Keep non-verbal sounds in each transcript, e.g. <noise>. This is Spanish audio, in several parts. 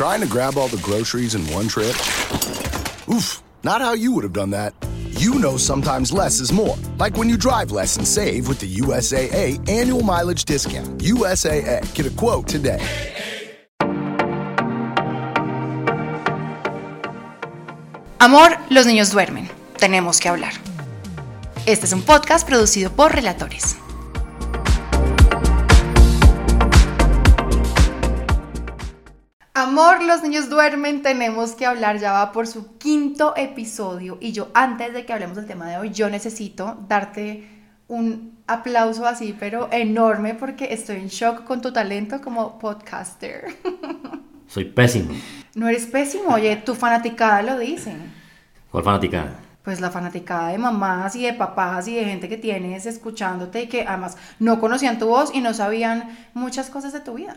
Trying to grab all the groceries in one trip? Oof, not how you would have done that. You know sometimes less is more. Like when you drive less and save with the USAA annual mileage discount. USAA, get a quote today. Amor, los niños duermen. Tenemos que hablar. Este es un podcast producido por Relatores. Amor, los niños duermen, tenemos que hablar, ya va por su quinto episodio y yo antes de que hablemos del tema de hoy, yo necesito darte un aplauso así, pero enorme porque estoy en shock con tu talento como podcaster. <laughs> Soy pésimo. No eres pésimo, oye, tu fanaticada lo dice. ¿Cuál fanaticada? Pues la fanaticada de mamás y de papás y de gente que tienes escuchándote y que además no conocían tu voz y no sabían muchas cosas de tu vida.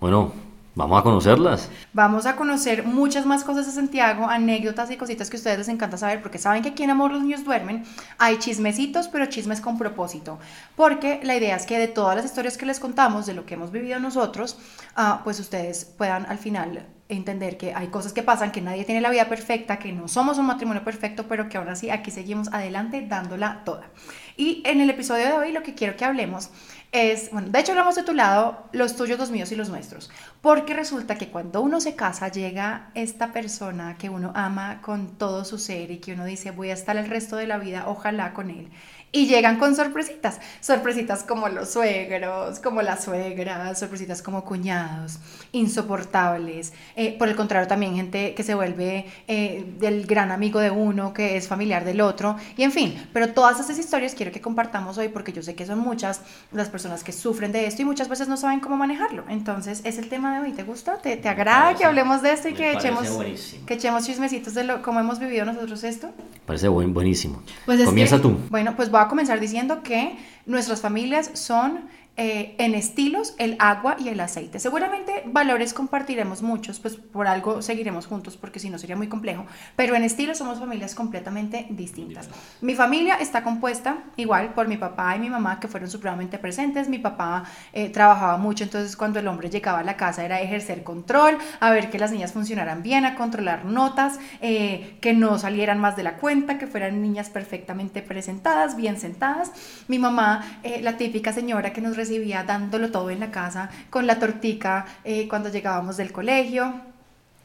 Bueno, vamos a conocerlas. Vamos a conocer muchas más cosas de Santiago, anécdotas y cositas que a ustedes les encanta saber, porque saben que aquí en Amor los niños duermen hay chismecitos, pero chismes con propósito. Porque la idea es que de todas las historias que les contamos, de lo que hemos vivido nosotros, ah, pues ustedes puedan al final entender que hay cosas que pasan, que nadie tiene la vida perfecta, que no somos un matrimonio perfecto, pero que aún así aquí seguimos adelante dándola toda. Y en el episodio de hoy lo que quiero que hablemos es, bueno, de hecho hablamos de tu lado, los tuyos, los míos y los nuestros, porque resulta que cuando uno se casa llega esta persona que uno ama con todo su ser y que uno dice voy a estar el resto de la vida, ojalá con él. Y llegan con sorpresitas, sorpresitas como los suegros, como las suegras, sorpresitas como cuñados, insoportables. Eh, por el contrario, también gente que se vuelve eh, del gran amigo de uno, que es familiar del otro, y en fin. Pero todas esas historias quiero que compartamos hoy porque yo sé que son muchas las personas que sufren de esto y muchas veces no saben cómo manejarlo. Entonces, es el tema de hoy. ¿Te gusta? ¿Te, te agrada parece- que hablemos de esto y que echemos, buenísimo. que echemos chismecitos de lo, cómo hemos vivido nosotros esto? Parece buen, buenísimo. Pues es Comienza que- tú. Bueno, pues voy a comenzar diciendo que nuestras familias son eh, en estilos el agua y el aceite. Seguramente valores compartiremos muchos, pues por algo seguiremos juntos, porque si no sería muy complejo, pero en estilos somos familias completamente distintas. Mi familia está compuesta igual por mi papá y mi mamá, que fueron supremamente presentes. Mi papá eh, trabajaba mucho, entonces cuando el hombre llegaba a la casa era ejercer control, a ver que las niñas funcionaran bien, a controlar notas, eh, que no salieran más de la cuenta, que fueran niñas perfectamente presentadas, bien sentadas. Mi mamá, eh, la típica señora que nos recibía dándolo todo en la casa, con la tortica eh, cuando llegábamos del colegio.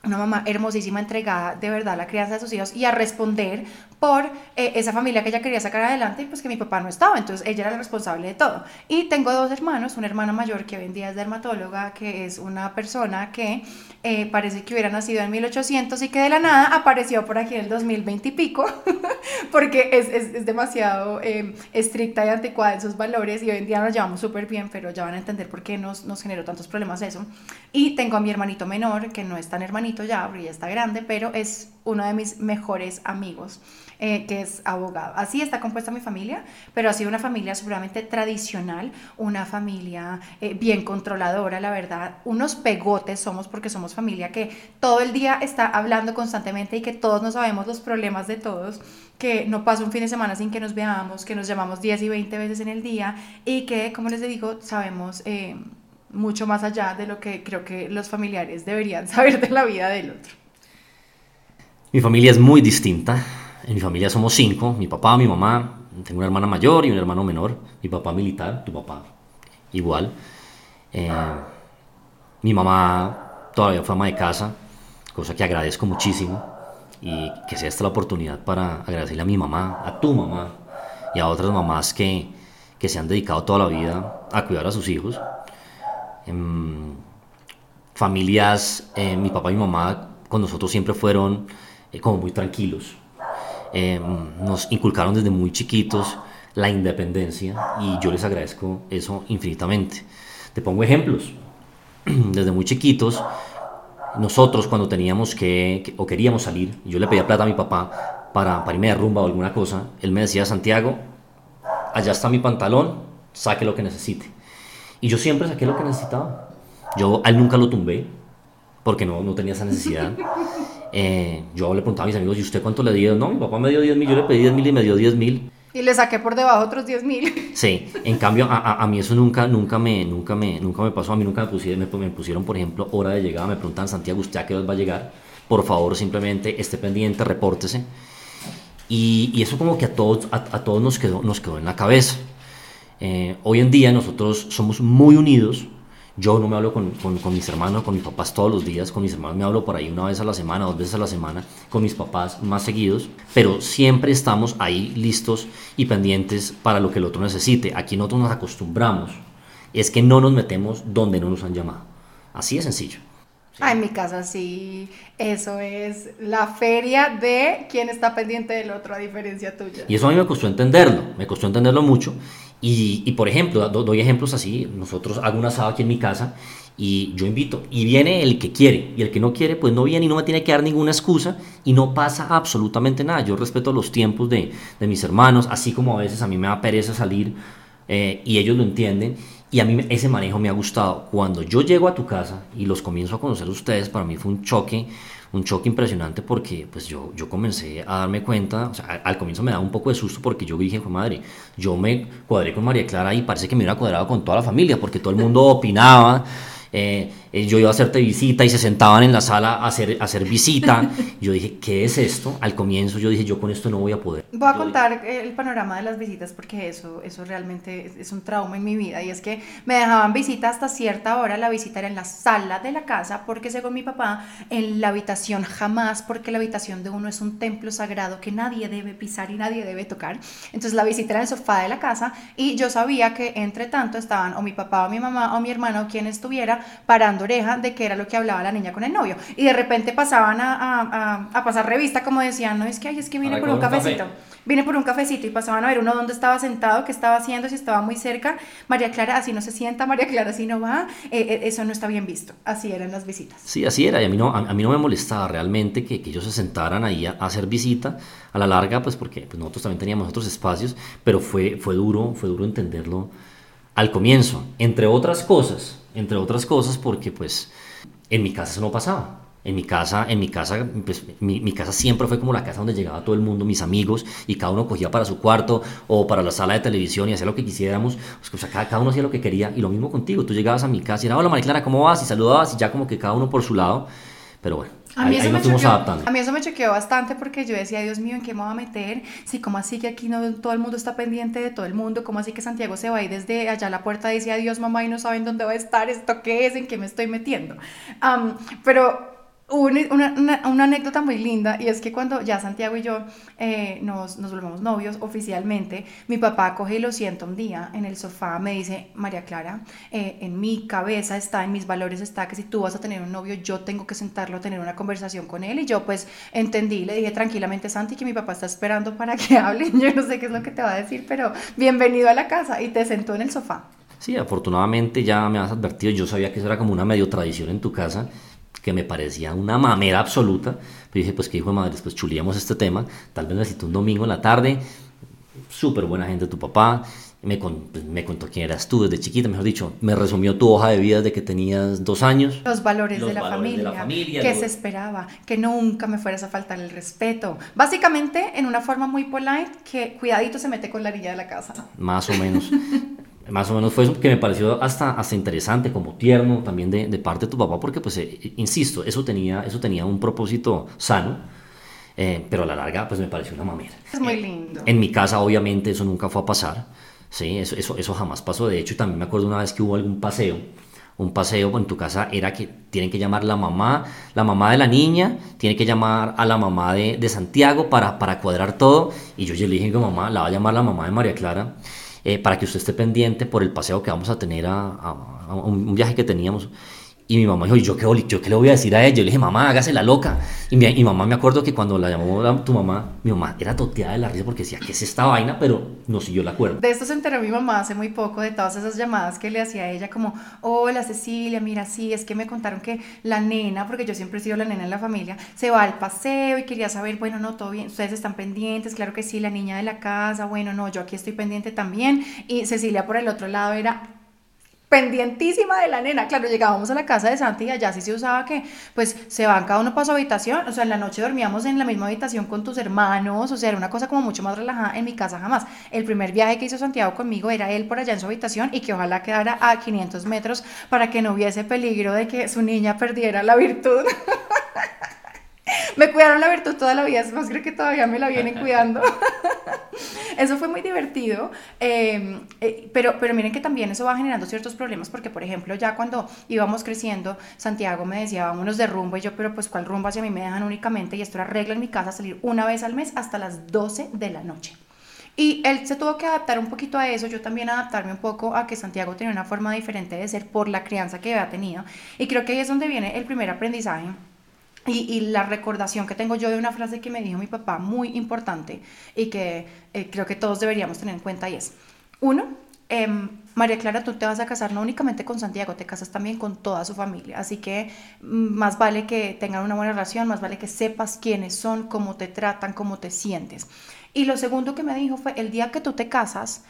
Una mamá hermosísima, entregada de verdad a la crianza de sus hijos y a responder por eh, esa familia que ella quería sacar adelante y pues que mi papá no estaba, entonces ella era la responsable de todo. Y tengo dos hermanos, una hermana mayor que hoy en día es dermatóloga, que es una persona que eh, parece que hubiera nacido en 1800 y que de la nada apareció por aquí en el 2020 y pico, <laughs> porque es, es, es demasiado eh, estricta y anticuada en sus valores y hoy en día nos llevamos súper bien, pero ya van a entender por qué nos, nos generó tantos problemas eso. Y tengo a mi hermanito menor, que no es tan hermanito ya, porque ya está grande, pero es uno de mis mejores amigos, eh, que es abogado. Así está compuesta mi familia, pero ha sido una familia seguramente tradicional, una familia eh, bien controladora, la verdad. Unos pegotes somos porque somos familia que todo el día está hablando constantemente y que todos nos sabemos los problemas de todos, que no pasa un fin de semana sin que nos veamos, que nos llamamos 10 y 20 veces en el día y que, como les digo, sabemos... Eh, mucho más allá de lo que creo que los familiares deberían <laughs> saber de la vida del otro. Mi familia es muy distinta. En mi familia somos cinco. Mi papá, mi mamá. Tengo una hermana mayor y un hermano menor. Mi papá militar, tu papá igual. Eh, mi mamá todavía fue ama de casa, cosa que agradezco muchísimo. Y que sea esta la oportunidad para agradecerle a mi mamá, a tu mamá y a otras mamás que, que se han dedicado toda la vida a cuidar a sus hijos. Em, familias, eh, mi papá y mi mamá con nosotros siempre fueron eh, como muy tranquilos. Eh, nos inculcaron desde muy chiquitos la independencia y yo les agradezco eso infinitamente. Te pongo ejemplos. <clears throat> Desde muy chiquitos, nosotros cuando teníamos que, o queríamos salir, yo le pedía plata a mi papá para, para irme de rumba o alguna cosa, él me decía, Santiago, allá está mi pantalón, saque lo que necesite. Y yo siempre saqué lo que necesitaba. Yo a él nunca lo tumbé, porque no, no tenía esa necesidad. <laughs> Eh, yo le preguntaba a mis amigos, ¿y usted cuánto le dio? No, mi papá me dio 10 mil, yo le pedí 10 mil y me dio 10 mil. Y le saqué por debajo otros 10 mil. Sí, en cambio a, a, a, mí eso nunca, nunca, me, nunca, me, nunca me pasó, a mí nunca me pusieron, me, me pusieron, por ejemplo, hora de llegada, me preguntan, Santiago, ¿usted a qué hora va a llegar? Por favor, simplemente esté pendiente, repórtese. Y, y eso como que a todos, a, a, todos nos, quedó, nos quedó en la cabeza. Eh, hoy en día nosotros somos muy unidos, yo no me hablo con, con, con, mis hermanos, con mis papás todos los días, con mis hermanos me hablo por ahí una vez a la semana, dos veces a la semana, con mis papás más seguidos, pero siempre estamos ahí listos y pendientes para lo que el otro necesite. Aquí nosotros nos acostumbramos, es que no nos metemos donde no nos han llamado. Así de sencillo. Ah, en mi casa sí, eso es la feria de quién está pendiente del otro, a diferencia tuya. Y eso a mí me costó entenderlo, me costó entenderlo mucho. Y, y por ejemplo, do, doy ejemplos así, nosotros hago un asado aquí en mi casa y yo invito, y viene el que quiere, y el que no quiere, pues no viene y no me tiene que dar ninguna excusa, y no pasa absolutamente nada. Yo respeto los tiempos de, de mis hermanos, así como a veces a mí me da pereza salir, eh, y ellos lo entienden, y a mí ese manejo me ha gustado. Cuando yo llego a tu casa y los comienzo a conocer a ustedes, para mí fue un choque, un choque impresionante porque pues yo, yo comencé a darme cuenta, o sea, al, comienzo me daba un poco de susto porque yo dije, fue madre, yo me cuadré con María Clara y parece que me hubiera cuadrado con toda la familia porque todo el mundo opinaba. Eh, yo iba a hacerte visita y se sentaban en la sala a hacer, a hacer visita. <laughs> Yo dije, ¿qué es esto? Al comienzo yo dije, yo con esto no voy a poder. Voy a yo contar el panorama de las visitas porque eso, eso realmente es, es, un trauma en mi vida y es que me dejaban visita hasta cierta hora, la visita era en la sala de la casa porque según mi papá, en la habitación jamás, porque la habitación de uno es un templo sagrado que nadie debe pisar y nadie debe tocar. Entonces la visita era en el sofá de la casa y yo sabía que entre tanto estaban o mi papá o mi mamá o mi hermano quien estuviera parando oreja de qué era lo que hablaba la niña con el novio. Y de repente pasaban a, a, a, a pasar revista como decían, no es que, ay, es que viene por un cafecito. Café. Vine por un cafecito y pasaban a ver uno dónde estaba sentado, qué estaba haciendo, si estaba muy cerca. María Clara, así no se sienta, María Clara, así no va. Eh, eh, eso no está bien visto. Así eran las visitas. Sí, así era. Y a mí no, a, mí no me molestaba realmente que, que ellos se sentaran ahí a, a, hacer visita. A la larga, pues porque pues nosotros también teníamos otros espacios, pero fue, fue duro, fue duro entenderlo al comienzo. Entre otras cosas, entre otras cosas porque pues en mi casa eso no pasaba. En mi casa, en mi casa, pues, mi, casa siempre fue como la casa donde llegaba todo el mundo, mis amigos, y cada uno cogía para su cuarto o para la sala de televisión y hacía lo que quisiéramos. O sea, cada, cada, uno hacía lo que quería y lo mismo contigo. Tú llegabas a mi casa y era, hola María ¿cómo vas? Y saludabas y ya como que cada uno por su lado. Pero bueno, a mí, ahí, ahí nos fuimos adaptando. a mí eso me choqueó bastante porque yo decía, Dios mío, ¿en qué me voy a meter? Si, ¿cómo así que aquí no todo el mundo está pendiente de todo el mundo? ¿Cómo así que Santiago se va a ir desde allá a la puerta dice, adiós mamá, y no saben dónde va a estar? ¿Esto qué es? ¿En qué me estoy metiendo? Um, pero una, una, anécdota muy linda y es que cuando ya Santiago y yo eh, nos, nos volvemos novios oficialmente, mi papá coge y lo sienta un día en el sofá, me dice, María Clara, eh, en mi cabeza está, en mis valores está que si tú vas a tener un novio, yo tengo que sentarlo tener una conversación con él y yo pues entendí, le dije tranquilamente Santi que mi papá está esperando para que <laughs> hable, yo no sé qué es lo que te va a decir, pero bienvenido a la casa y te sentó en el sofá. Sí, afortunadamente ya me has advertido, yo sabía que eso era como una medio tradición en tu casa que me parecía una mamera absoluta. Pero dije, pues que hijo de madre, pues chulíamos este tema. Tal vez necesito un domingo en la tarde. Súper buena gente tu papá. Me, con, pues, me, contó quién eras tú desde chiquita, mejor dicho, me resumió tu hoja de vida de que tenías dos años. Los valores, Los de, la valores familia, de la familia, que lo... se esperaba, que nunca me fueras a faltar el respeto. Básicamente, en una forma muy polite, que cuidadito se mete con la orilla de la casa. Más o menos. Más o menos fue eso que me pareció hasta, hasta interesante, como tierno también de, de parte de tu papá, porque pues, eh, insisto, eso tenía, eso tenía un propósito sano, eh, pero a la larga pues me pareció una mamera. Es muy lindo. En mi casa obviamente eso nunca fue a pasar, ¿sí? eso, eso, eso jamás pasó, de hecho también me acuerdo una vez que hubo algún paseo, un paseo en tu casa era que tienen que llamar la mamá, la mamá de la niña, tiene que llamar a la mamá de, de Santiago para, para cuadrar todo, y yo ya le dije que mamá, la va a llamar la mamá de María Clara, eh, para que usted esté pendiente por el paseo que vamos a tener a, un, viaje que teníamos. Y mi mamá dijo, ¿y yo qué, yo qué le voy a decir a ella? Yo le dije, mamá, hágase la loca. Y mi, mamá me acuerdo que cuando la llamó tu mamá, mi mamá era toteada de la risa porque decía, ¿qué es esta vaina? Pero no siguió la cuerda. De esto se enteró mi mamá hace muy poco, de todas esas llamadas que le hacía a ella, como, hola Cecilia, mira, sí, es que me contaron que la nena, porque yo siempre he sido la nena en la familia, se va al paseo y quería saber, bueno, no, todo bien, ustedes están pendientes, claro que sí, la niña de la casa, bueno, no, yo aquí estoy pendiente también. Y Cecilia por el otro lado era pendientísima de la nena. Claro, llegábamos a la casa de Santi y allá sí se usaba que, pues, se van cada uno para su habitación. O sea, en la noche dormíamos en la misma habitación con tus hermanos. O sea, era una cosa como mucho más relajada. En mi casa jamás. El primer viaje que hizo Santiago conmigo era él por allá en su habitación y que ojalá quedara a 500 metros para que no hubiese peligro de que su niña perdiera la virtud. <laughs> me cuidaron la virtud toda la vida, es más, creo que todavía me la vienen cuidando. <laughs> eso fue muy divertido, em, eh, pero, pero miren que también eso va generando ciertos problemas, porque por ejemplo, ya cuando íbamos creciendo, Santiago me decía, vámonos de rumbo, y yo, pero pues, ¿cuál rumbo? Si a mí me dejan únicamente, y esto era regla en mi casa, salir una vez al mes hasta las 12 de la noche. Y él se tuvo que adaptar un poquito a eso, yo también adaptarme un poco a que Santiago tenía una forma diferente de ser por la crianza que había tenido. Y creo que ahí es donde viene el primer aprendizaje y, la recordación que tengo yo de una frase que me dijo mi papá muy importante y que eh, creo que todos deberíamos tener en cuenta y es, uno, em, María Clara, tú te vas a casar no únicamente con Santiago, te casas también con toda su familia, así que mm, más vale que tengan una buena relación, más vale que sepas quiénes son, cómo te tratan, cómo te sientes. Y lo segundo que me dijo fue, el día que tú te casas,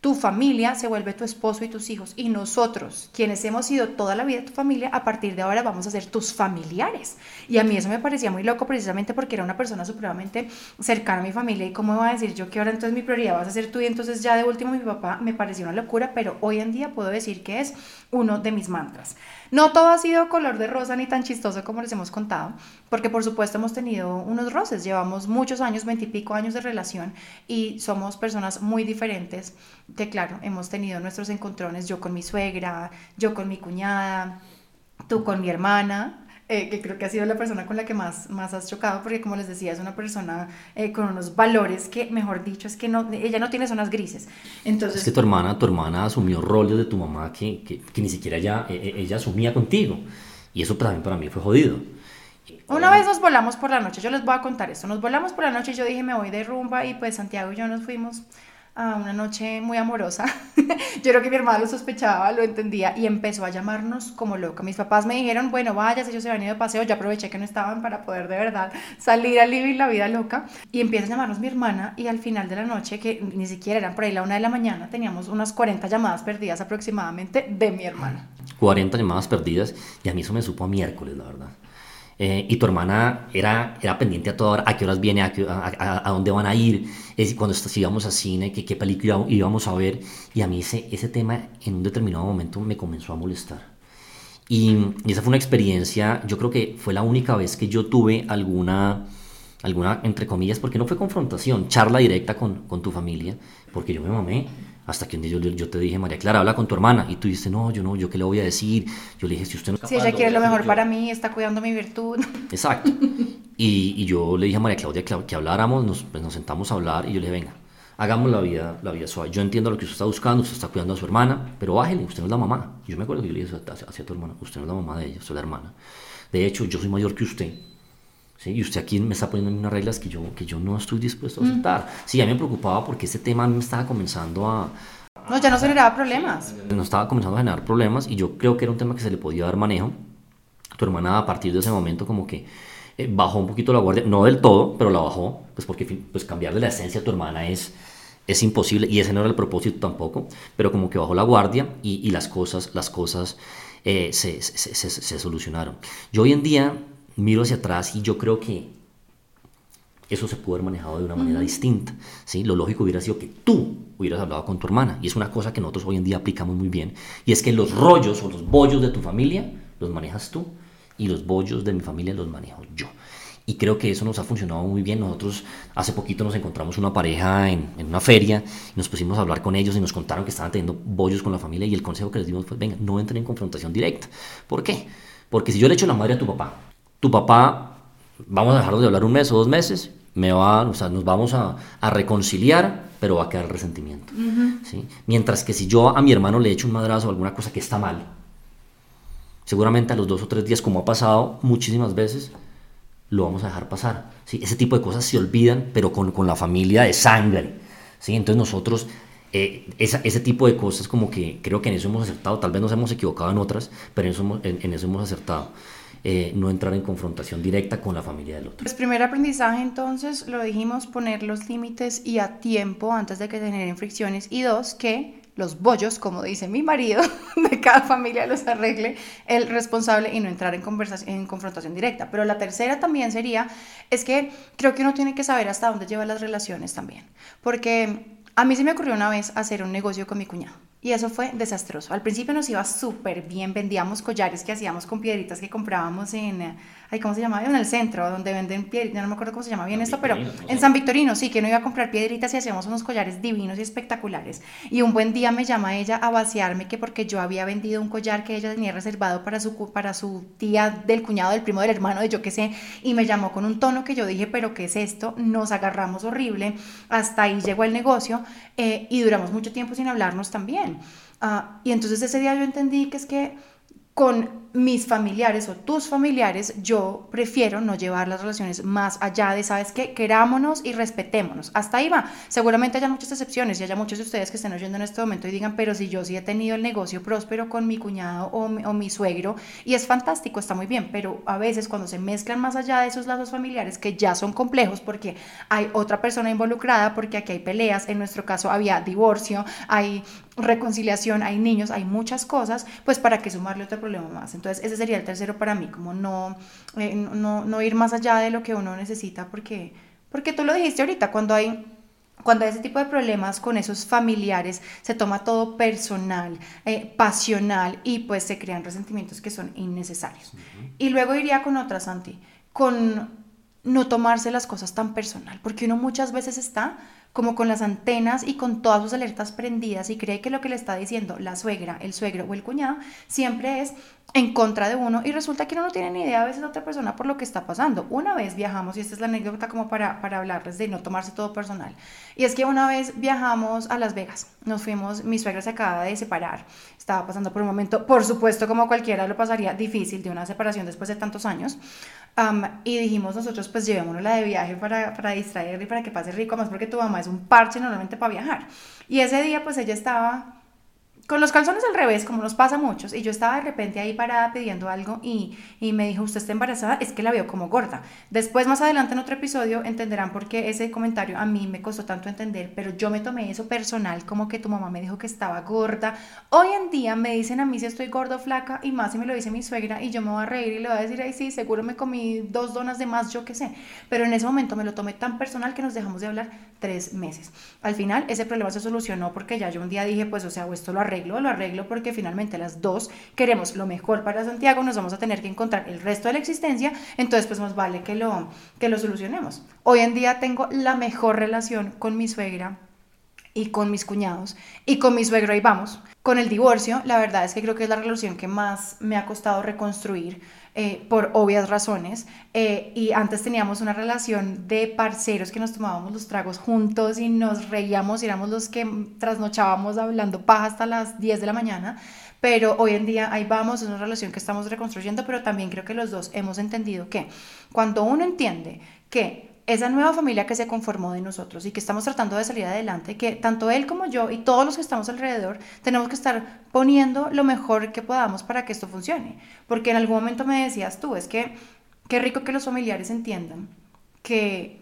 tu familia se vuelve tu esposo y tus hijos. Y nosotros, quienes hemos sido toda la vida tu familia, a partir de ahora vamos a ser tus familiares. Y a mí eso me parecía muy loco precisamente porque era una persona supremamente cercana a mi familia. ¿Y cómo iba a decir yo que ahora entonces mi prioridad vas a ser tú? Y entonces ya de último mi papá me pareció una locura, pero hoy en día puedo decir que es uno de mis mantras. No todo ha sido color de rosa ni tan chistoso como les hemos contado, porque por supuesto hemos tenido unos roces, llevamos muchos años, veintipico años de relación y somos personas muy diferentes, que claro, hemos tenido nuestros encontrones, yo con mi suegra, yo con mi cuñada, tú con mi hermana, eh, que creo que ha sido la persona con la que más, más has chocado, porque como les decía, es una persona eh, con unos valores que, mejor dicho, es que no, ella no tiene zonas grises. Entonces, es que tu hermana, tu hermana asumió roles de tu mamá que, que, que ni siquiera ella, e, e, ella asumía contigo. Y eso también para mí fue jodido. Una vez nos volamos por la noche, yo les voy a contar esto, nos volamos por la noche y yo dije me voy de rumba y pues Santiago y yo nos fuimos a una noche muy amorosa. <laughs> Yo creo que mi hermano lo sospechaba, lo entendía y empezó a llamarnos como loca. Mis papás me dijeron, bueno, vaya, si ellos se habían ido de paseo, yo aproveché que no estaban para poder de verdad salir a vivir la vida loca. Y empieza a llamarnos mi hermana y al final de la noche, que ni siquiera eran por ahí la una de la mañana, teníamos unas 40 llamadas perdidas aproximadamente de mi hermana. 40 llamadas perdidas y a mí eso me supo a miércoles, la verdad. Eh, y tu hermana era, era pendiente a toda hora, a qué horas viene, a, a, dónde van a ir, es, cuando íbamos a cine, qué, qué película íbamos a ver. Y a mí ese, ese tema en un determinado momento me comenzó a molestar. Y, y, esa fue una experiencia, yo creo que fue la única vez que yo tuve alguna, alguna entre comillas, porque no fue confrontación, charla directa con, con tu familia, porque yo me mamé hasta que un día yo, te dije, María Clara, habla con tu hermana. Y tú dices, no, yo no, yo qué le voy a decir. Yo le dije, si usted no Si ella quiere lo mejor para mí, está cuidando mi virtud. <laughs> Exacto. Y, y, yo le dije a María Claudia que, habláramos, nos, pues nos sentamos a hablar y yo le dije, venga, hagamos la vida, la vida suave. Yo entiendo lo que usted está buscando, usted está cuidando a su hermana, pero bájele, usted no es la mamá. Yo me acuerdo que yo le dije hacia, tu hermana, usted no es la mamá de ella, soy la hermana. De hecho, yo soy mayor que usted. ¿Sí? Y usted aquí me está poniendo unas reglas que yo, que yo no estoy dispuesto a aceptar. Sí, a mí me preocupaba porque ese tema me estaba comenzando a, no, ya no generaba problemas. No estaba comenzando a generar problemas y yo creo que era un tema que se le podía dar manejo. Tu hermana a partir de ese momento como que eh, bajó un poquito la guardia, no del todo, pero la bajó, pues porque pues cambiarle la esencia a tu hermana es, es imposible y ese no era el propósito tampoco, pero como que bajó la guardia y, y las cosas, las cosas eh, se, se, se, se solucionaron. Yo hoy en día miro hacia atrás y yo creo que eso se pudo haber manejado de una manera distinta. ¿sí? Lo lógico hubiera sido que tú hubieras hablado con tu hermana. Y es una cosa que nosotros hoy en día aplicamos muy bien. Y es que los rollos o los bollos de tu familia los manejas tú y los bollos de mi familia los manejo yo. Y creo que eso nos ha funcionado muy bien. Nosotros hace poquito nos encontramos una pareja en, en, una feria y nos pusimos a hablar con ellos y nos contaron que estaban teniendo bollos con la familia y el consejo que les dimos fue, venga, no entren en confrontación directa. ¿Por qué? Porque si yo le echo la madre a tu papá, tu papá, vamos a dejarlo de hablar un mes o dos meses me va, o sea, nos vamos a, a, reconciliar, pero va a quedar resentimiento. ¿sí? Mientras que si yo a mi hermano le echo un madrazo o alguna cosa que está mal, Seguramente a los dos o tres días, como ha pasado muchísimas veces, lo vamos a dejar pasar. ¿sí? Ese tipo de cosas se olvidan, pero con, con la familia de sangre. ¿sí? Entonces nosotros, eh, esa, ese tipo de cosas como que creo que en eso hemos acertado, tal vez nos hemos equivocado en otras, pero en eso, en, en eso hemos acertado. Eh, no entrar en confrontación directa con la familia del otro. Pues primer aprendizaje entonces, lo dijimos, poner los límites y a tiempo antes de que generen fricciones. Y dos, que los bollos, como dice mi marido, <laughs> de cada familia los arregle el responsable y no entrar en, en confrontación directa. Pero la tercera también sería, es que creo que uno tiene que saber hasta dónde lleva las relaciones también. Porque a mí se me ocurrió una vez hacer un negocio con mi cuñado. Y eso fue desastroso. Al principio nos iba súper bien, vendíamos collares que hacíamos con piedritas que comprábamos en, ay, ¿cómo se llama? En el centro, donde venden piedritas, no me acuerdo cómo se llama bien esto, pero en San Victorino, sí, que no iba a comprar piedritas y hacíamos unos collares divinos y espectaculares. Y un buen día me llama ella a vaciarme que porque yo había vendido un collar que ella tenía reservado para su, para su tía del cuñado, del primo, del hermano, de yo qué sé, y me llamó con un tono que yo dije, pero ¿qué es esto? Nos agarramos horrible, hasta ahí llegó el negocio eh, y duramos mucho tiempo sin hablarnos también. Uh, y entonces ese día yo entendí que es que con mis familiares o tus familiares, yo prefiero no llevar las relaciones más allá de, ¿sabes qué? Querámonos y respetémonos. Hasta ahí va. Seguramente haya muchas excepciones y haya muchos de ustedes que estén oyendo en este momento y digan, pero si yo sí he tenido el negocio próspero con mi cuñado o mi, o mi suegro y es fantástico, está muy bien, pero a veces cuando se mezclan más allá de esos lazos familiares que ya son complejos porque hay otra persona involucrada, porque aquí hay peleas, en nuestro caso había divorcio, hay reconciliación, hay niños, hay muchas cosas, pues para que sumarle otro problema más. Entonces, ese sería el tercero para mí, como no, eh, no, no, ir más allá de lo que uno necesita, porque, porque tú lo dijiste ahorita, cuando hay, cuando hay ese tipo de problemas con esos familiares, se toma todo personal, eh, pasional y pues se crean resentimientos que son innecesarios. Uh -huh. Y luego iría con otra, Santi, con no tomarse las cosas tan personal, porque uno muchas veces está como con las antenas y con todas sus alertas prendidas y cree que lo que le está diciendo la suegra, el suegro o el cuñado siempre es en contra de uno y resulta que uno no tiene ni idea a veces de otra persona por lo que está pasando. Una vez viajamos, y esta es la anécdota como para, para hablarles de no tomarse todo personal, y es que una vez viajamos a Las Vegas, nos fuimos, mi suegra se acaba de separar, estaba pasando por un momento, por supuesto como cualquiera lo pasaría difícil de una separación después de tantos años, um, y dijimos nosotros pues llevémonos la de viaje para, para distraerle y para que pase rico, más porque tu mamá es un parche normalmente para viajar. Y ese día pues ella estaba con los calzones al revés, como nos pasa a muchos, y yo estaba de repente ahí parada pidiendo algo y, y, me dijo, usted está embarazada, es que la veo como gorda. Después, más adelante en otro episodio, entenderán por qué ese comentario a mí me costó tanto entender, pero yo me tomé eso personal, como que tu mamá me dijo que estaba gorda. Hoy en día me dicen a mí si estoy gorda o flaca, y más si me lo dice mi suegra, y yo me voy a reír y le voy a decir, ay sí, seguro me comí dos donas de más, yo qué sé. Pero en ese momento me lo tomé tan personal que nos dejamos de hablar tres meses. Al final, ese problema se solucionó porque ya yo un día dije, pues, o sea, o esto lo arreglo lo arreglo porque finalmente las dos queremos lo mejor para Santiago, nos vamos a tener que encontrar el resto de la existencia, entonces pues más vale que lo, que lo solucionemos. Hoy en día tengo la mejor relación con mi suegra y con mis cuñados y con mi suegro ahí vamos. Con el divorcio, la verdad es que creo que es la relación que más me ha costado reconstruir eh, por obvias razones. Eh, y antes teníamos una relación de parceros que nos tomábamos los tragos juntos y nos reíamos y éramos los que trasnochábamos hablando paja hasta las 10 de la mañana. Pero hoy en día ahí vamos, es una relación que estamos reconstruyendo, pero también creo que los dos hemos entendido que cuando uno entiende que esa nueva familia que se conformó de nosotros y que estamos tratando de salir adelante, que tanto él como yo y todos los que estamos alrededor tenemos que estar poniendo lo mejor que podamos para que esto funcione. Porque en algún momento me decías tú, es que qué rico que los familiares entiendan que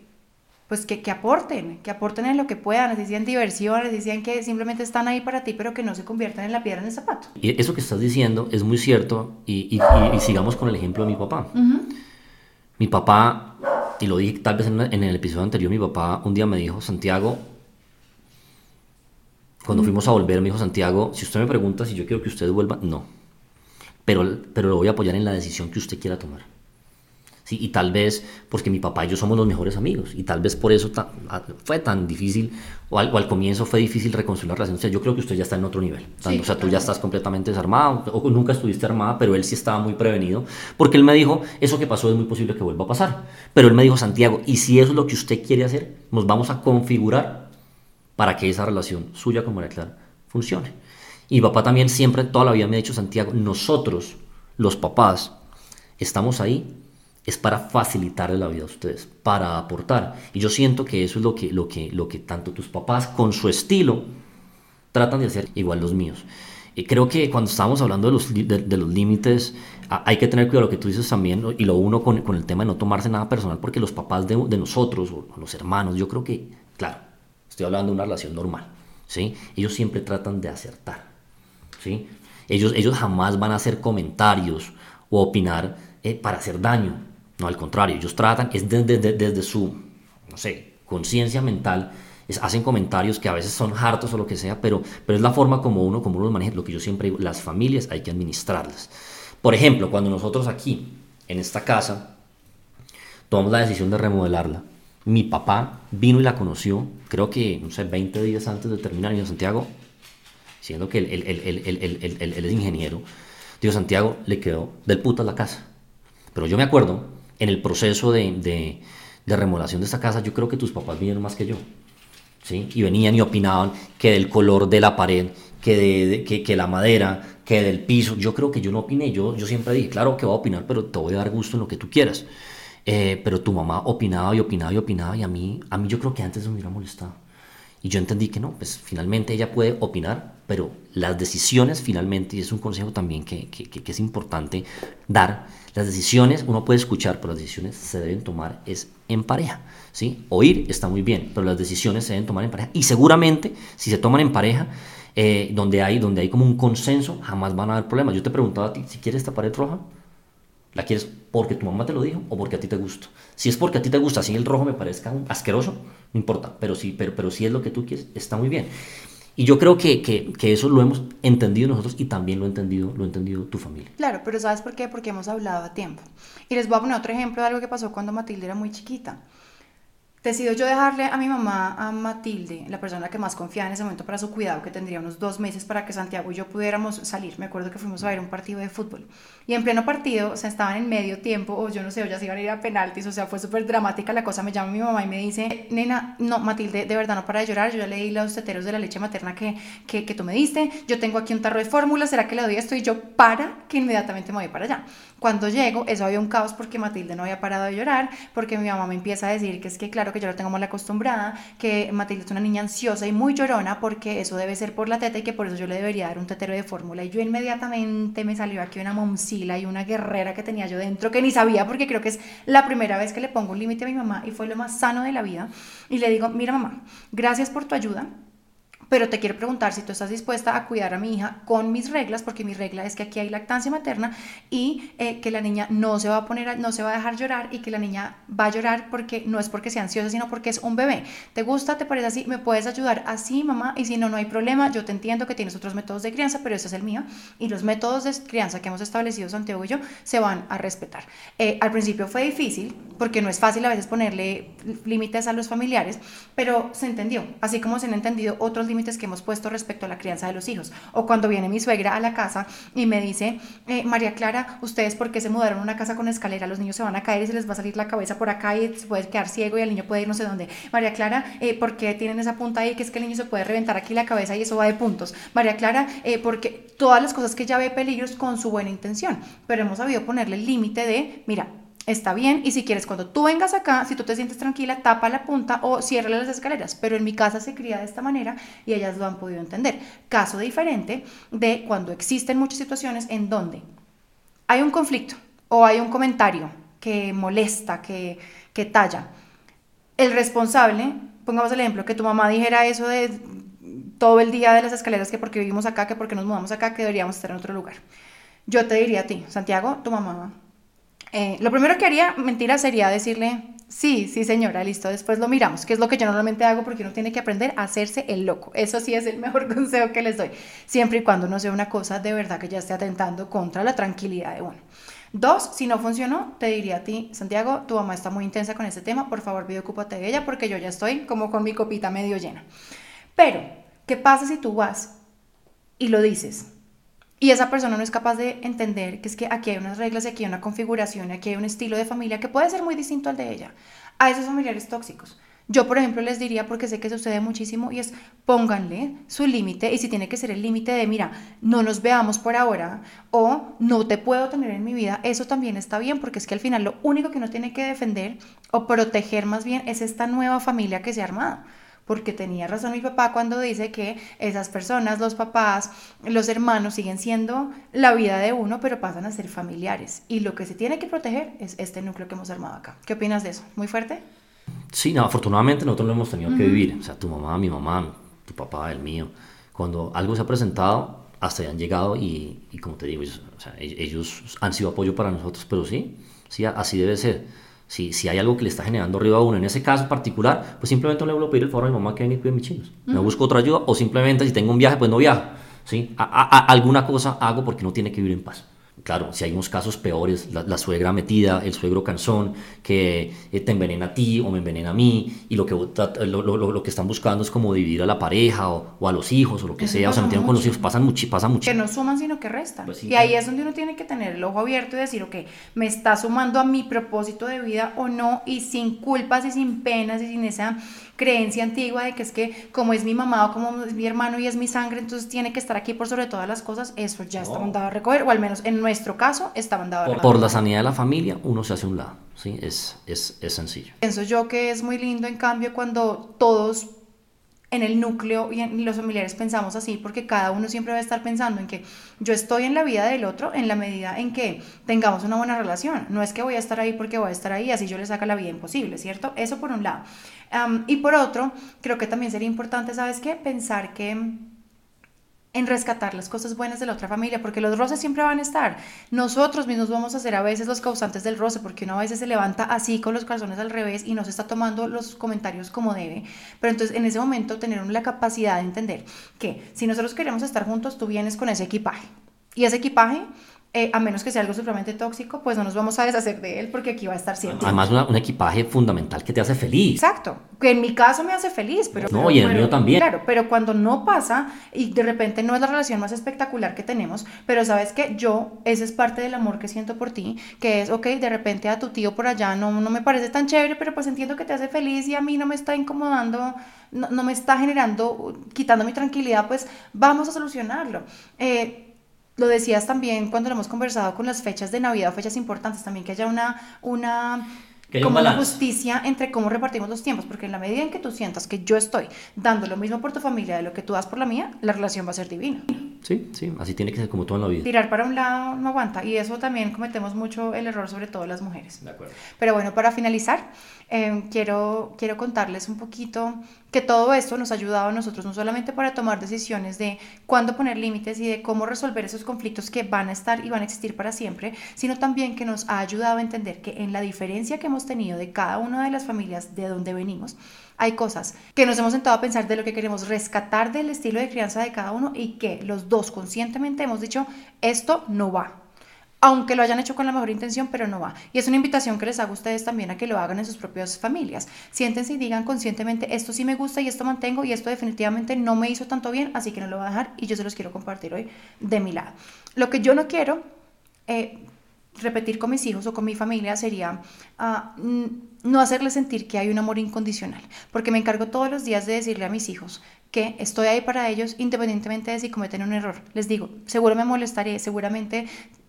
pues que, que aporten, que aporten en lo que puedan, les decían diversión, les decían que simplemente están ahí para ti, pero que no se conviertan en la piedra en el zapato. Y eso que estás diciendo es muy cierto y, y, y, y sigamos con el ejemplo de mi papá. Uh -huh. Mi papá y lo dije tal vez en, en, el episodio anterior, mi papá un día me dijo, Santiago, cuando fuimos a volver, me dijo, Santiago, si usted me pregunta si yo quiero que usted vuelva, no. Pero, pero lo voy a apoyar en la decisión que usted quiera tomar. Sí, y tal vez porque mi papá y yo somos los mejores amigos, y tal vez por eso ta, fue tan difícil, o al, o al, comienzo fue difícil reconciliar la relación. O sea, yo creo que usted ya está en otro nivel. Sí, o sea, tú ya estás completamente desarmado, o nunca estuviste armada, pero él sí estaba muy prevenido, porque él me dijo, eso que pasó es muy posible que vuelva a pasar. Pero él me dijo, Santiago, y si eso es lo que usted quiere hacer, nos vamos a configurar para que esa relación suya con María Clara funcione. Y mi papá también siempre, toda la vida me ha dicho, Santiago, nosotros los papás estamos ahí es para facilitarle la vida a ustedes, para aportar. Y yo siento que eso es lo que, lo que, lo que tanto tus papás con su estilo tratan de hacer, igual los míos. Y creo que cuando estamos hablando de los, de, los límites, hay que tener cuidado lo que tú dices también, y lo uno con, con, el tema de no tomarse nada personal, porque los papás de, de nosotros, los hermanos, yo creo que, claro, estoy hablando de una relación normal, ¿sí? Ellos siempre tratan de acertar, ¿sí? Ellos, ellos jamás van a hacer comentarios o opinar eh, para hacer daño, no, al contrario, ellos tratan, es desde, desde, su, no sé, conciencia mental, hacen comentarios que a veces son hartos o lo que sea, pero, pero es la forma como uno, como uno maneja, lo que yo siempre digo, las familias hay que administrarlas. Por ejemplo, cuando nosotros aquí, en esta casa, tomamos la decisión de remodelarla, mi papá vino y la conoció, creo que, no sé, 20 días antes de terminar, y Santiago, siendo que él, él, es ingeniero, digo, Santiago le quedó del puta la casa. Pero yo me acuerdo en el proceso de, de, de, remodelación de esta casa, yo creo que tus papás vinieron más que yo. ¿sí? Y venían y opinaban que del color de la pared, que, de, que, que, la madera, que del piso. Yo creo que yo no opiné, yo, yo siempre dije, claro que voy a opinar, pero te voy a dar gusto en lo que tú quieras. Eh, pero tu mamá opinaba y opinaba y opinaba y a mí, a mí yo creo que antes me hubiera molestado. Y yo entendí que no, pues finalmente ella puede opinar, pero las decisiones finalmente, y es un consejo también que, que, que es importante dar, las decisiones uno puede escuchar, pero las decisiones se deben tomar es en pareja. ¿sí? Oír está muy bien, pero las decisiones se deben tomar en pareja. Y seguramente, si se toman en pareja, eh, donde, hay, donde hay como un consenso, jamás van a haber problemas. Yo te preguntaba a ti, si quieres esta pared roja, ¿la quieres porque tu mamá te lo dijo o porque a ti te gusta? Si es porque a ti te gusta, si el rojo me parezca asqueroso, no importa, pero, sí, pero, pero si es lo que tú quieres, está muy bien. Y yo creo que, que, que, eso lo hemos entendido nosotros y también lo ha entendido, lo entendido tu familia. Claro, pero ¿sabes por qué? Porque hemos hablado a tiempo. Y les voy a poner otro ejemplo de algo que pasó cuando Matilde era muy chiquita. Decido yo dejarle a mi mamá, a Matilde, la persona que más confiaba en ese momento para su cuidado, que tendría unos dos meses para que Santiago y yo pudiéramos salir. Me acuerdo que fuimos a ver un partido de fútbol. Y en pleno partido, o sea, estaban en medio tiempo, o yo no sé, o ya se iban a ir a penaltis, o sea, fue súper dramática la cosa. Me llama mi mamá y me dice, nena, no, Matilde, de verdad no para de llorar. Yo ya le di los teteros de la leche materna que, que, que tú me diste. Yo tengo aquí un tarro de fórmula, ¿será que le doy esto? Y yo, para, que inmediatamente me voy para allá. Cuando llego, eso había un caos porque Matilde no había parado de llorar, porque mi mamá me empieza a decir que es que claro que yo la tengo mal acostumbrada, que Matilde es una niña ansiosa y muy llorona porque eso debe ser por la teta y que por eso yo le debería dar un tetero de fórmula. Y yo inmediatamente me salió aquí una momsila y una guerrera que tenía yo dentro que ni sabía porque creo que es la primera vez que le pongo un límite a mi mamá y fue lo más sano de la vida. Y le digo, mira mamá, gracias por tu ayuda pero te quiero preguntar si tú estás dispuesta a cuidar a mi hija con mis reglas, porque mi regla es que aquí hay lactancia materna y eh, que la niña no se va a poner, no se va a dejar llorar y que la niña va a llorar porque no es porque sea ansiosa, sino porque es un bebé. ¿Te gusta? ¿Te parece así? ¿Me puedes ayudar así, mamá? Y si no, no hay problema. Yo te entiendo que tienes otros métodos de crianza, pero ese es el mío. Y los métodos de crianza que hemos establecido Santiago y yo se van a respetar. Eh, al principio fue difícil, porque no es fácil a veces ponerle límites a los familiares, pero se entendió, así como se han entendido otros límites límites que hemos puesto respecto a la crianza de los hijos. O cuando viene mi suegra a la casa y me dice, eh, María Clara, ¿ustedes por qué se mudaron a una casa con escalera? Los niños se van a caer y se les va a salir la cabeza por acá y se puede quedar ciego y el niño puede ir no sé dónde. María Clara, eh, ¿por qué tienen esa punta ahí? Que es que el niño se puede reventar aquí la cabeza y eso va de puntos. María Clara, eh, porque todas las cosas que ya ve peligros con su buena intención, pero hemos sabido ponerle el límite de, mira, está bien. Y si quieres, cuando tú vengas acá, si tú te sientes tranquila, tapa la punta o cierra las escaleras. Pero en mi casa se cría de esta manera y ellas lo han podido entender. Caso diferente de cuando existen muchas situaciones en donde hay un conflicto o hay un comentario que molesta, que, que talla. El responsable, pongamos el ejemplo, que tu mamá dijera eso de todo el día de las escaleras, que porque vivimos acá, que porque nos mudamos acá, que deberíamos estar en otro lugar. Yo te diría a ti, Santiago, tu mamá eh, lo primero que haría, mentira, sería decirle, sí, sí señora, listo, después lo miramos, que es lo que yo normalmente hago porque uno tiene que aprender a hacerse el loco. Eso sí es el <laughs> mejor consejo que les doy, siempre y cuando no sea una cosa de verdad que ya esté atentando contra la tranquilidad de uno. Dos, si no funcionó, te diría a ti, Santiago, tu mamá está muy intensa con este tema, por favor, video ocúpate de ella porque yo ya estoy como con mi copita medio llena. Pero, ¿qué pasa si tú vas y lo dices? Y esa persona no es capaz de entender que es que aquí hay unas reglas, aquí hay una configuración, aquí hay un estilo de familia que puede ser muy distinto al de ella. A esos familiares tóxicos. Yo, por ejemplo, les diría, porque sé que sucede muchísimo, y es pónganle su límite, y si tiene que ser el límite de, mira, no nos veamos por ahora, o no te puedo tener en mi vida, eso también está bien, porque es que al final lo único que uno tiene que defender o proteger más bien es esta nueva familia que se ha armado porque tenía razón mi papá cuando dice que esas personas, los papás, los hermanos siguen siendo la vida de uno, pero pasan a ser familiares. Y lo que se tiene que proteger es este núcleo que hemos armado acá. ¿Qué opinas de eso? ¿Muy fuerte? Sí, no, afortunadamente nosotros lo hemos tenido que vivir. O sea, tu mamá, mi mamá, tu papá, el mío. Cuando algo se ha presentado, hasta ya han llegado y, y como te digo, ellos, o sea, ellos han sido apoyo para nosotros, pero sí, sí, así debe ser. Si, si hay algo que le está generando ruido a uno en ese caso particular, pues simplemente no le vuelvo a pedir el favor a mi mamá que venga y cuide mis chinos. Me busco otra ayuda o simplemente si tengo un viaje, pues no viajo. ¿sí? alguna cosa hago porque no tiene que vivir en paz claro, si hay unos casos peores, la, suegra metida, el suegro cansón, que eh, te envenena a ti o me envenena a mí, y lo que, lo, lo, que están buscando es como dividir a la pareja o, a los hijos o lo que sea, o sea, metieron con los hijos, pasan mucho, pasa mucho. Que no suman, sino que restan. Pues y ahí es donde uno tiene que tener el ojo abierto y decir, ok, me está sumando a mi propósito de vida o no, y sin culpas y sin penas y sin esa creencia antigua de que es que como es mi mamá o como es mi hermano y es mi sangre, entonces tiene que estar aquí por sobre todas las cosas, eso ya está mandado a recoger, o al menos en nuestro caso está mandado a recoger. Por la sanidad de la familia, uno se hace un lado, ¿sí? Es, es, es sencillo. Pienso yo que es muy lindo, en cambio, cuando todos en el núcleo y en los familiares pensamos así, porque cada uno siempre va a estar pensando en que yo estoy en la vida del otro en la medida en que tengamos una buena relación. No es que voy a estar ahí porque voy a estar ahí, así yo le saca la vida imposible, ¿cierto? Eso por un lado. y por otro, creo que también sería importante, ¿sabes qué? Pensar que en rescatar las cosas buenas de la otra familia, porque los roces siempre van a estar. Nosotros mismos vamos a ser a veces los causantes del roce, porque uno a veces se levanta así con los calzones al revés y no se está tomando los comentarios como debe. Pero entonces en ese momento tener la capacidad de entender que si nosotros queremos estar juntos, tú vienes con ese equipaje. Y ese equipaje eh, a menos que sea algo supremamente tóxico, pues no nos vamos a deshacer de él porque aquí va a estar siempre. Además, un equipaje fundamental que te hace feliz. Exacto, que en mi caso me hace feliz, pero... No, y en el mío también. Claro, pero cuando no pasa y de repente no es la relación más espectacular que tenemos, pero sabes que yo, ese es parte del amor que siento por ti, que es, ok, de repente a tu tío por allá no, no me parece tan chévere, pero pues entiendo que te hace feliz y a mí no me está incomodando, no, no me está generando, quitando mi tranquilidad, pues vamos a solucionarlo. Eh, lo decías también cuando lo hemos conversado con las fechas de Navidad, fechas importantes, también que haya una, una como una justicia entre cómo repartimos los tiempos, porque en la medida en que tú sientas que yo estoy dando lo mismo por tu familia de lo que tú das por la mía, la relación va a ser divina. Sí, sí, así tiene que ser como todo en la vida. Tirar para un lado no aguanta y eso también cometemos mucho el error, sobre todo las mujeres. De acuerdo. Pero bueno, para finalizar, eh, quiero, quiero contarles un poquito que todo esto nos ha ayudado a nosotros no solamente para tomar decisiones de cuándo poner límites y de cómo resolver esos conflictos que van a estar y van a existir para siempre, sino también que nos ha ayudado a entender que en la diferencia que hemos tenido de cada una de las familias de donde venimos, hay cosas que nos hemos sentado a pensar de lo que queremos rescatar del estilo de crianza de cada uno y que los dos conscientemente hemos dicho, esto no va. Aunque lo hayan hecho con la mejor intención, pero no va. Y es una invitación que les hago a ustedes también a que lo hagan en sus propias familias. Siéntense y digan conscientemente, esto sí me gusta y esto mantengo y esto definitivamente no me hizo tanto bien, así que no lo voy a dejar y yo se los quiero compartir hoy de mi lado. Lo que yo no quiero... Eh, repetir con mis hijos o con mi familia sería ah, no hacerles sentir que hay un amor incondicional, porque me encargo todos los días de decirle a mis hijos que estoy ahí para ellos independientemente de si cometen un error. Les digo, seguro me molestaré, seguramente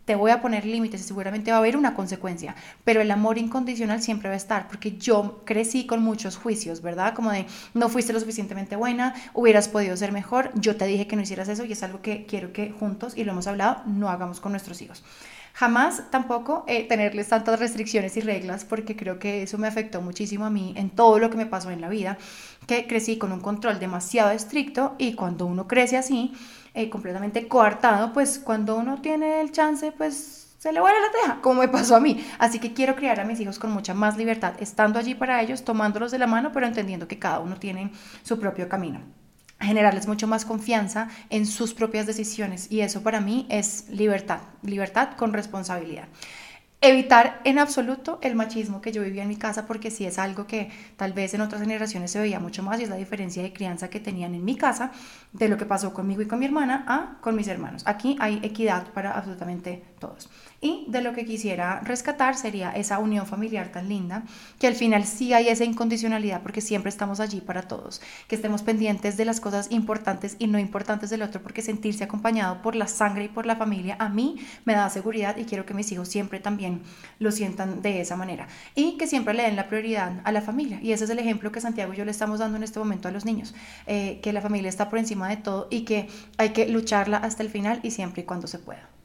te voy a poner límites y seguramente va a haber una consecuencia, pero el amor incondicional siempre va a estar, porque yo crecí con muchos juicios, ¿verdad? Como de, no fuiste lo suficientemente buena, hubieras podido ser mejor, yo te dije que no hicieras eso y es algo que quiero que juntos, y lo hemos hablado, no hagamos con nuestros hijos. Jamás tampoco eh, tenerles tantas restricciones y reglas porque creo que eso me afectó muchísimo a mí en todo lo que me pasó en la vida, que crecí con un control demasiado estricto y cuando uno crece así, eh, completamente coartado, pues cuando uno tiene el chance, pues se le vuela la teja, como me pasó a mí. Así que quiero criar a mis hijos con mucha más libertad, estando allí para ellos, tomándolos de la mano, pero entendiendo que cada uno tiene su propio camino generarles mucho más confianza en sus propias decisiones y eso para mí es libertad, libertad con responsabilidad. Evitar en absoluto el machismo que yo vivía en mi casa porque sí es algo que tal vez en otras generaciones se veía mucho más y es la diferencia de crianza que tenían en mi casa de lo que pasó conmigo y con mi hermana a con mis hermanos. Aquí hay equidad para absolutamente todos. Y de lo que quisiera rescatar sería esa unión familiar tan linda, que al final sí hay esa incondicionalidad porque siempre estamos allí para todos, que estemos pendientes de las cosas importantes y no importantes del otro, porque sentirse acompañado por la sangre y por la familia a mí me da seguridad y quiero que mis hijos siempre también lo sientan de esa manera. Y que siempre le den la prioridad a la familia. Y ese es el ejemplo que Santiago y yo le estamos dando en este momento a los niños, eh, que la familia está por encima de todo y que hay que lucharla hasta el final y siempre y cuando se pueda.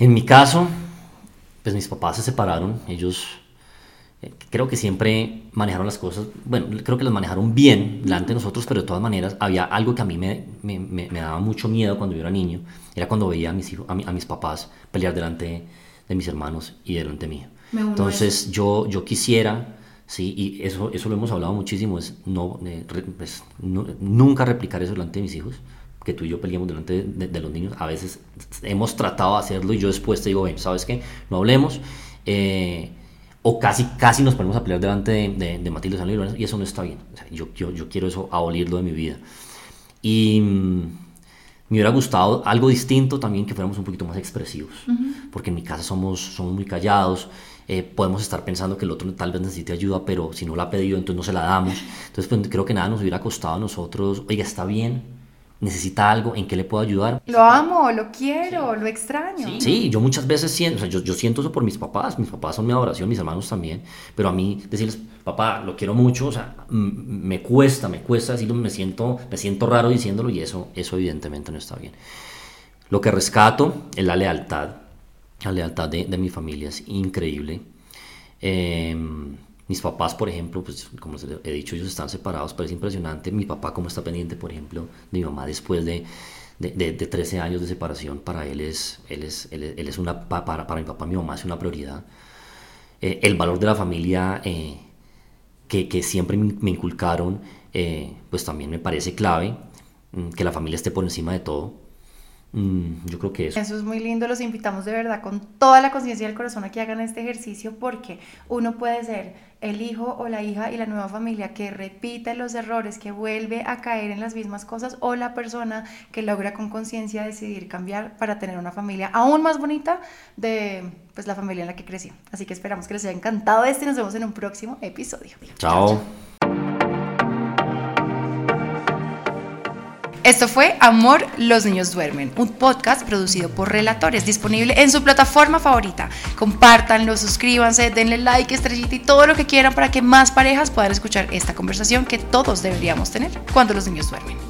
En mi caso, pues mis papás se separaron, ellos eh, creo que siempre manejaron las cosas, bueno, creo que las manejaron bien delante de nosotros, pero de todas maneras había algo que a mí me, me, me, daba mucho miedo cuando yo era niño, era cuando veía a mis, hijos, a, a mis papás pelear delante de, mis hermanos y delante mío. Entonces yo, yo quisiera, sí, y eso, eso lo hemos hablado muchísimo, es no, eh, pues, nunca replicar eso delante de mis hijos, que tú y yo peleamos delante de, los niños. A veces hemos tratado de hacerlo y yo después te digo, ven, ¿sabes qué? No hablemos. Eh, o casi, casi nos ponemos a pelear delante de, de, Matilde San Luis y eso no está bien. yo, yo, yo, quiero eso abolirlo de mi vida. Y mm, me hubiera gustado algo distinto también, que fuéramos un poquito más expresivos, porque en mi casa somos, somos muy callados. Eh, podemos estar pensando que el otro tal vez necesite ayuda, pero si no la ha pedido, entonces no se la damos. Entonces, pues, creo que nada nos hubiera costado a nosotros, oiga, está bien, necesita algo, ¿en qué le puedo ayudar? Lo amo, lo quiero, lo extraño. Sí. yo muchas veces siento, o sea, yo, yo, siento eso por mis papás, mis papás son mi adoración, mis hermanos también, pero a mí decirles, papá, lo quiero mucho, o sea, me cuesta, me cuesta decirlo, me siento, me siento raro diciéndolo y eso, eso evidentemente no está bien. Lo que rescato es la lealtad, la lealtad de, de mi familia es increíble. Eh, mis papás, por ejemplo, pues como les he dicho, ellos están separados, pero es impresionante. Mi papá, como está pendiente, por ejemplo, de mi mamá después de, de, de, 13 años de separación, para él es, él es, él es, una, para, para mi papá, mi mamá es una prioridad. Eh, el valor de la familia eh, que, que, siempre me inculcaron, eh, pues también me parece clave, mm, que la familia esté por encima de todo. Mm, yo creo que eso. Eso es muy lindo, los invitamos de verdad con toda la conciencia del corazón a que hagan este ejercicio porque uno puede ser el hijo o la hija y la nueva familia que repite los errores, que vuelve a caer en las mismas cosas o la persona que logra con conciencia decidir cambiar para tener una familia aún más bonita de pues la familia en la que creció. Así que esperamos que les haya encantado este y nos vemos en un próximo episodio. chao. Esto fue Amor, los niños duermen, un podcast producido por Relatores, disponible en su plataforma favorita. Compártanlo, suscríbanse, denle like, estrellita y todo lo que quieran para que más parejas puedan escuchar esta conversación que todos deberíamos tener cuando los niños duermen.